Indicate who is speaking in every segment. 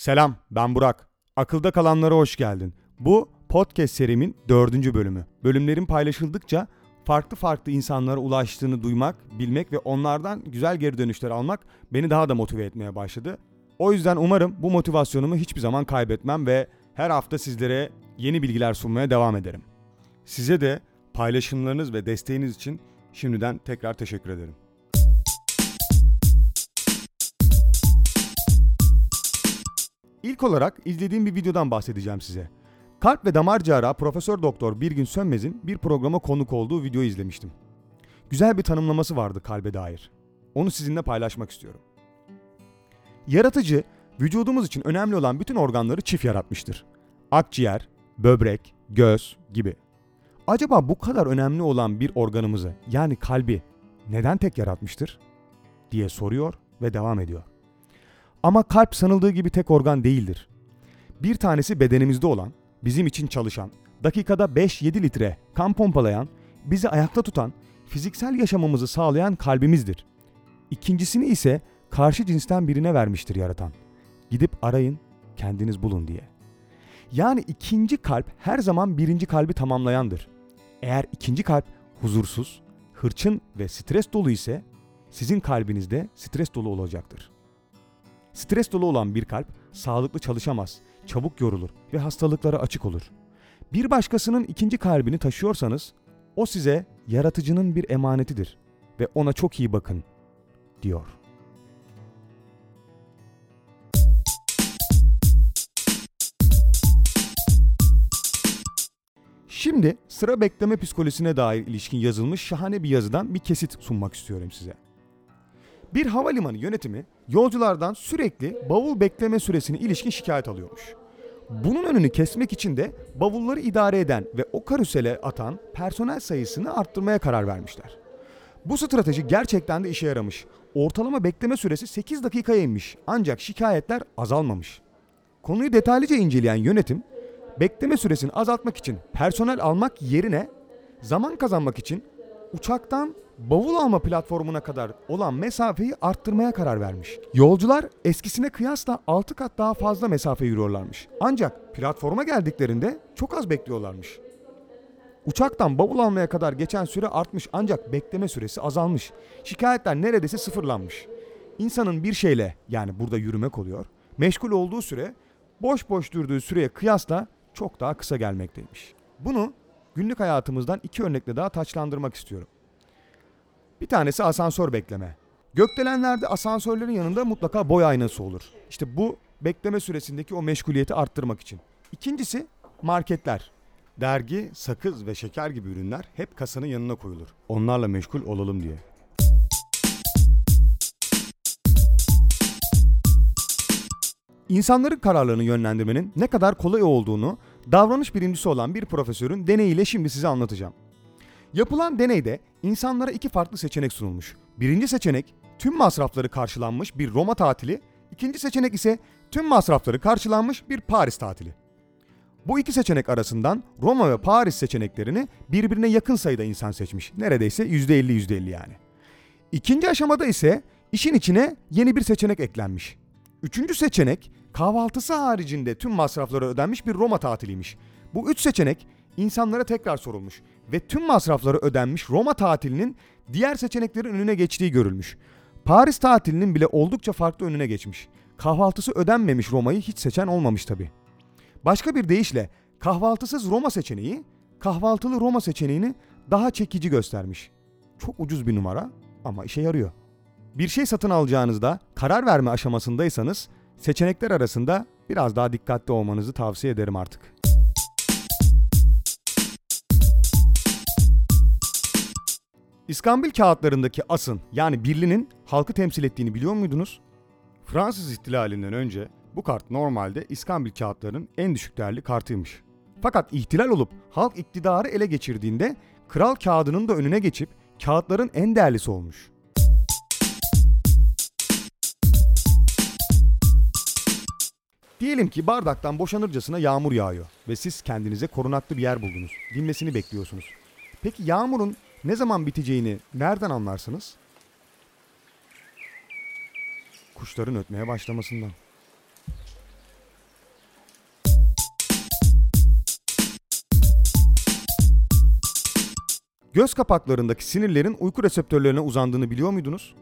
Speaker 1: Selam, ben Burak. Akılda kalanlara hoş geldin. Bu podcast serimin dördüncü bölümü. Bölümlerin paylaşıldıkça farklı farklı insanlara ulaştığını duymak, bilmek ve onlardan güzel geri dönüşler almak beni daha da motive etmeye başladı. O yüzden umarım bu motivasyonumu hiçbir zaman kaybetmem ve her hafta sizlere yeni bilgiler sunmaya devam ederim. Size de paylaşımlarınız ve desteğiniz için şimdiden tekrar teşekkür ederim. İlk olarak izlediğim bir videodan bahsedeceğim size. Kalp ve damar cerrahı Profesör Doktor Birgin Sönmez'in bir programa konuk olduğu videoyu izlemiştim. Güzel bir tanımlaması vardı kalbe dair. Onu sizinle paylaşmak istiyorum. Yaratıcı, vücudumuz için önemli olan bütün organları çift yaratmıştır. Akciğer, böbrek, göz gibi. Acaba bu kadar önemli olan bir organımızı yani kalbi neden tek yaratmıştır? diye soruyor ve devam ediyor. Ama kalp sanıldığı gibi tek organ değildir. Bir tanesi bedenimizde olan, bizim için çalışan, dakikada 5-7 litre kan pompalayan, bizi ayakta tutan, fiziksel yaşamamızı sağlayan kalbimizdir. İkincisini ise karşı cinsten birine vermiştir yaratan. Gidip arayın, kendiniz bulun diye. Yani ikinci kalp her zaman birinci kalbi tamamlayandır. Eğer ikinci kalp huzursuz, hırçın ve stres dolu ise sizin kalbinizde stres dolu olacaktır. Stres dolu olan bir kalp sağlıklı çalışamaz, çabuk yorulur ve hastalıklara açık olur. Bir başkasının ikinci kalbini taşıyorsanız o size yaratıcının bir emanetidir ve ona çok iyi bakın diyor. Şimdi sıra bekleme psikolojisine dair ilişkin yazılmış şahane bir yazıdan bir kesit sunmak istiyorum size. Bir havalimanı yönetimi yolculardan sürekli bavul bekleme süresine ilişkin şikayet alıyormuş. Bunun önünü kesmek için de bavulları idare eden ve o karusele atan personel sayısını arttırmaya karar vermişler. Bu strateji gerçekten de işe yaramış. Ortalama bekleme süresi 8 dakikaya inmiş ancak şikayetler azalmamış. Konuyu detaylıca inceleyen yönetim, bekleme süresini azaltmak için personel almak yerine zaman kazanmak için uçaktan bavul alma platformuna kadar olan mesafeyi arttırmaya karar vermiş. Yolcular eskisine kıyasla 6 kat daha fazla mesafe yürüyorlarmış. Ancak platforma geldiklerinde çok az bekliyorlarmış. Uçaktan bavul almaya kadar geçen süre artmış ancak bekleme süresi azalmış. Şikayetler neredeyse sıfırlanmış. İnsanın bir şeyle yani burada yürümek oluyor, meşgul olduğu süre boş boş durduğu süreye kıyasla çok daha kısa gelmekteymiş. Bunu günlük hayatımızdan iki örnekle daha taçlandırmak istiyorum. Bir tanesi asansör bekleme. Gökdelenlerde asansörlerin yanında mutlaka boy aynası olur. İşte bu bekleme süresindeki o meşguliyeti arttırmak için. İkincisi marketler. Dergi, sakız ve şeker gibi ürünler hep kasanın yanına koyulur. Onlarla meşgul olalım diye. İnsanların kararlarını yönlendirmenin ne kadar kolay olduğunu davranış bilimcisi olan bir profesörün deneyiyle şimdi size anlatacağım. Yapılan deneyde insanlara iki farklı seçenek sunulmuş. Birinci seçenek tüm masrafları karşılanmış bir Roma tatili, ikinci seçenek ise tüm masrafları karşılanmış bir Paris tatili. Bu iki seçenek arasından Roma ve Paris seçeneklerini birbirine yakın sayıda insan seçmiş. Neredeyse %50 %50 yani. İkinci aşamada ise işin içine yeni bir seçenek eklenmiş. Üçüncü seçenek kahvaltısı haricinde tüm masrafları ödenmiş bir Roma tatiliymiş. Bu üç seçenek insanlara tekrar sorulmuş ve tüm masrafları ödenmiş Roma tatilinin diğer seçeneklerin önüne geçtiği görülmüş. Paris tatilinin bile oldukça farklı önüne geçmiş. Kahvaltısı ödenmemiş Roma'yı hiç seçen olmamış tabi. Başka bir deyişle kahvaltısız Roma seçeneği kahvaltılı Roma seçeneğini daha çekici göstermiş. Çok ucuz bir numara ama işe yarıyor. Bir şey satın alacağınızda karar verme aşamasındaysanız seçenekler arasında biraz daha dikkatli olmanızı tavsiye ederim artık. İskambil kağıtlarındaki asın yani birlinin halkı temsil ettiğini biliyor muydunuz? Fransız ihtilalinden önce bu kart normalde İskambil kağıtlarının en düşük değerli kartıymış. Fakat ihtilal olup halk iktidarı ele geçirdiğinde kral kağıdının da önüne geçip kağıtların en değerlisi olmuş. Diyelim ki bardaktan boşanırcasına yağmur yağıyor ve siz kendinize korunaklı bir yer buldunuz. Dinmesini bekliyorsunuz. Peki yağmurun ne zaman biteceğini nereden anlarsınız? Kuşların ötmeye başlamasından. Göz kapaklarındaki sinirlerin uyku reseptörlerine uzandığını biliyor muydunuz?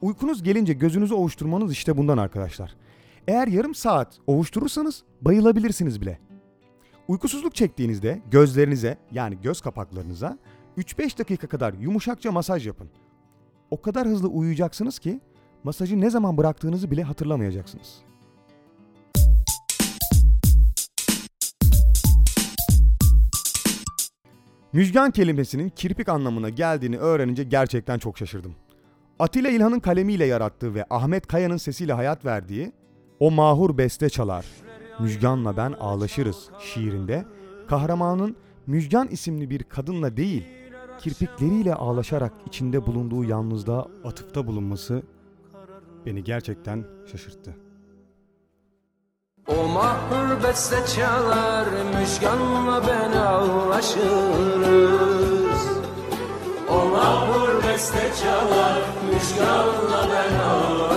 Speaker 1: Uykunuz gelince gözünüzü ovuşturmanız işte bundan arkadaşlar. Eğer yarım saat ovuşturursanız bayılabilirsiniz bile. Uykusuzluk çektiğinizde gözlerinize yani göz kapaklarınıza 3-5 dakika kadar yumuşakça masaj yapın. O kadar hızlı uyuyacaksınız ki masajı ne zaman bıraktığınızı bile hatırlamayacaksınız. Müjgan kelimesinin kirpik anlamına geldiğini öğrenince gerçekten çok şaşırdım. Atilla İlhan'ın kalemiyle yarattığı ve Ahmet Kaya'nın sesiyle hayat verdiği O Mahur Beste Çalar, Müjgan'la Ben Ağlaşırız şiirinde kahramanın Müjgan isimli bir kadınla değil, kirpikleriyle ağlaşarak içinde bulunduğu yalnızlığa atıfta bulunması beni gerçekten şaşırttı.
Speaker 2: O mahur beste çalar Müjganla ben ağlaşırız. O mahur beste çalar Müjganla ben ağlaşırız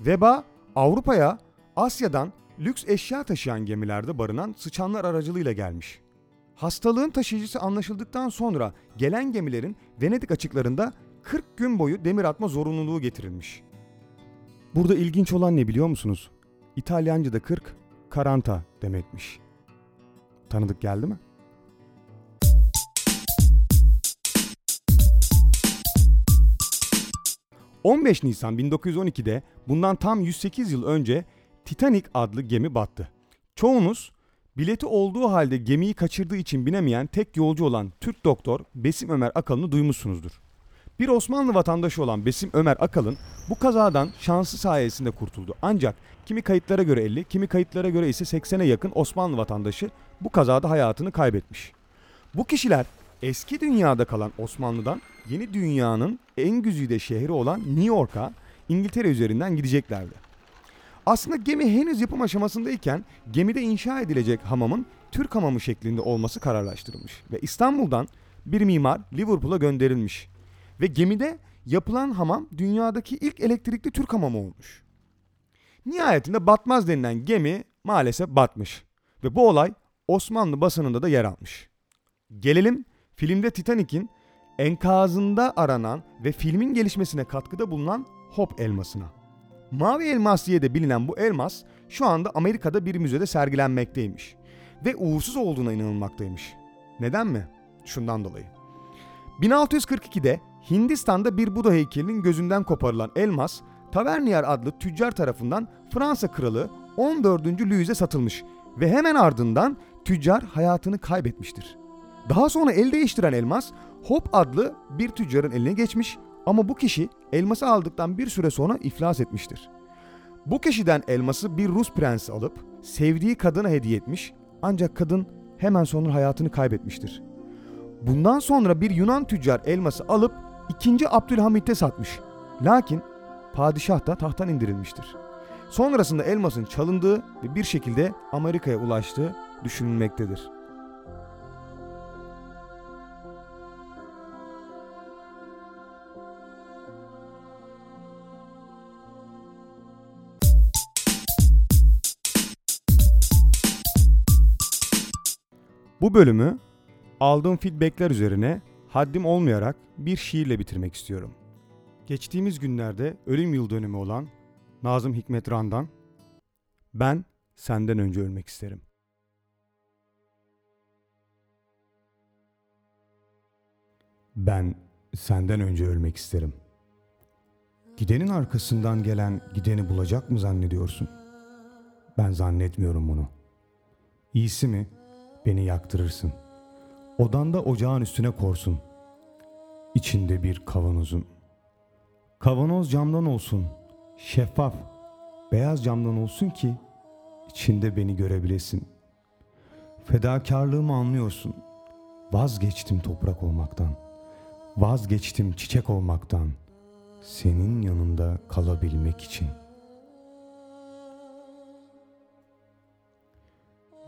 Speaker 1: Veba Avrupa'ya Asya'dan lüks eşya taşıyan gemilerde barınan sıçanlar aracılığıyla gelmiş. Hastalığın taşıyıcısı anlaşıldıktan sonra gelen gemilerin Venedik açıklarında 40 gün boyu demir atma zorunluluğu getirilmiş. Burada ilginç olan ne biliyor musunuz? İtalyanca'da 40, karanta demekmiş. Tanıdık geldi mi? ...15 Nisan 1912'de bundan tam 108 yıl önce Titanic adlı gemi battı. Çoğunuz bileti olduğu halde gemiyi kaçırdığı için binemeyen tek yolcu olan Türk doktor Besim Ömer Akalın'ı duymuşsunuzdur. Bir Osmanlı vatandaşı olan Besim Ömer Akalın bu kazadan şansı sayesinde kurtuldu. Ancak kimi kayıtlara göre 50, kimi kayıtlara göre ise 80'e yakın Osmanlı vatandaşı bu kazada hayatını kaybetmiş. Bu kişiler eski dünyada kalan Osmanlı'dan yeni dünyanın en güzide şehri olan New York'a İngiltere üzerinden gideceklerdi. Aslında gemi henüz yapım aşamasındayken gemide inşa edilecek hamamın Türk hamamı şeklinde olması kararlaştırılmış ve İstanbul'dan bir mimar Liverpool'a gönderilmiş. Ve gemide yapılan hamam dünyadaki ilk elektrikli Türk hamamı olmuş. Nihayetinde batmaz denilen gemi maalesef batmış ve bu olay Osmanlı basınında da yer almış. Gelelim filmde Titanic'in enkazında aranan ve filmin gelişmesine katkıda bulunan Hop elmasına. Mavi elmas diye de bilinen bu elmas şu anda Amerika'da bir müzede sergilenmekteymiş. Ve uğursuz olduğuna inanılmaktaymış. Neden mi? Şundan dolayı. 1642'de Hindistan'da bir Buda heykelinin gözünden koparılan elmas, Tavernier adlı tüccar tarafından Fransa kralı 14. Louis'e satılmış ve hemen ardından tüccar hayatını kaybetmiştir. Daha sonra el değiştiren elmas Hop adlı bir tüccarın eline geçmiş ama bu kişi elması aldıktan bir süre sonra iflas etmiştir. Bu kişiden elması bir Rus prensi alıp sevdiği kadına hediye etmiş ancak kadın hemen sonra hayatını kaybetmiştir. Bundan sonra bir Yunan tüccar elması alıp 2. Abdülhamit'e satmış. Lakin padişah da tahttan indirilmiştir. Sonrasında elmasın çalındığı ve bir şekilde Amerika'ya ulaştığı düşünülmektedir. Bu bölümü aldığım feedbackler üzerine haddim olmayarak bir şiirle bitirmek istiyorum. Geçtiğimiz günlerde ölüm yıl dönümü olan Nazım Hikmet Ran'dan Ben senden önce ölmek isterim. Ben senden önce ölmek isterim. Gidenin arkasından gelen gideni bulacak mı zannediyorsun? Ben zannetmiyorum bunu. İyisi mi? Beni yaktırırsın. Odanda ocağın üstüne korsun. İçinde bir kavanozun. Kavanoz camdan olsun. Şeffaf. Beyaz camdan olsun ki içinde beni görebilesin. Fedakarlığımı anlıyorsun. Vazgeçtim toprak olmaktan. Vazgeçtim çiçek olmaktan. Senin yanında kalabilmek için.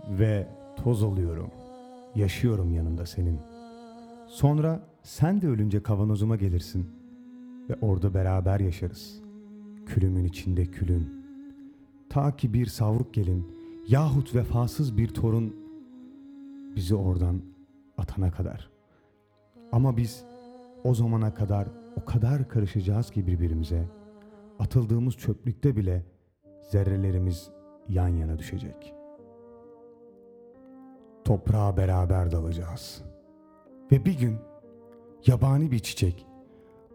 Speaker 1: Ve toz oluyorum. Yaşıyorum yanında senin. Sonra sen de ölünce kavanozuma gelirsin ve orada beraber yaşarız. Külümün içinde külün. Ta ki bir savruk gelin yahut vefasız bir torun bizi oradan atana kadar. Ama biz o zamana kadar o kadar karışacağız ki birbirimize. Atıldığımız çöplükte bile zerrelerimiz yan yana düşecek. Toprağa beraber dalacağız. Ve bir gün yabani bir çiçek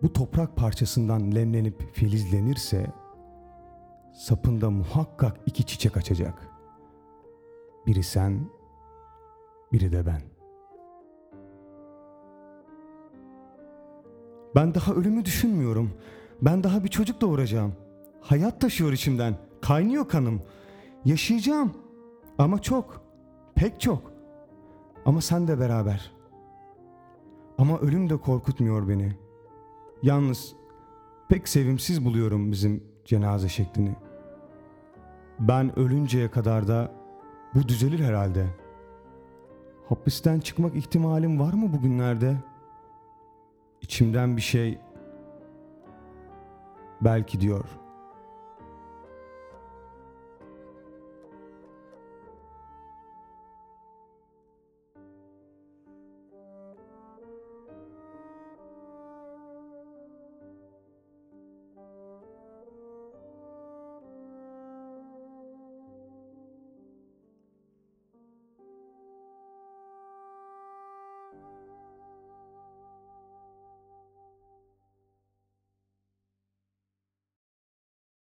Speaker 1: bu toprak parçasından lemlenip filizlenirse sapında muhakkak iki çiçek açacak. Biri sen, biri de ben. Ben daha ölümü düşünmüyorum. Ben daha bir çocuk doğuracağım. Hayat taşıyor içimden. Kaynıyor kanım. Yaşayacağım. Ama çok. Pek çok. Ama sen de beraber. Ama ölüm de korkutmuyor beni. Yalnız pek sevimsiz buluyorum bizim cenaze şeklini. Ben ölünceye kadar da bu düzelir herhalde. Hapisten çıkmak ihtimalim var mı bugünlerde? İçimden bir şey belki diyor.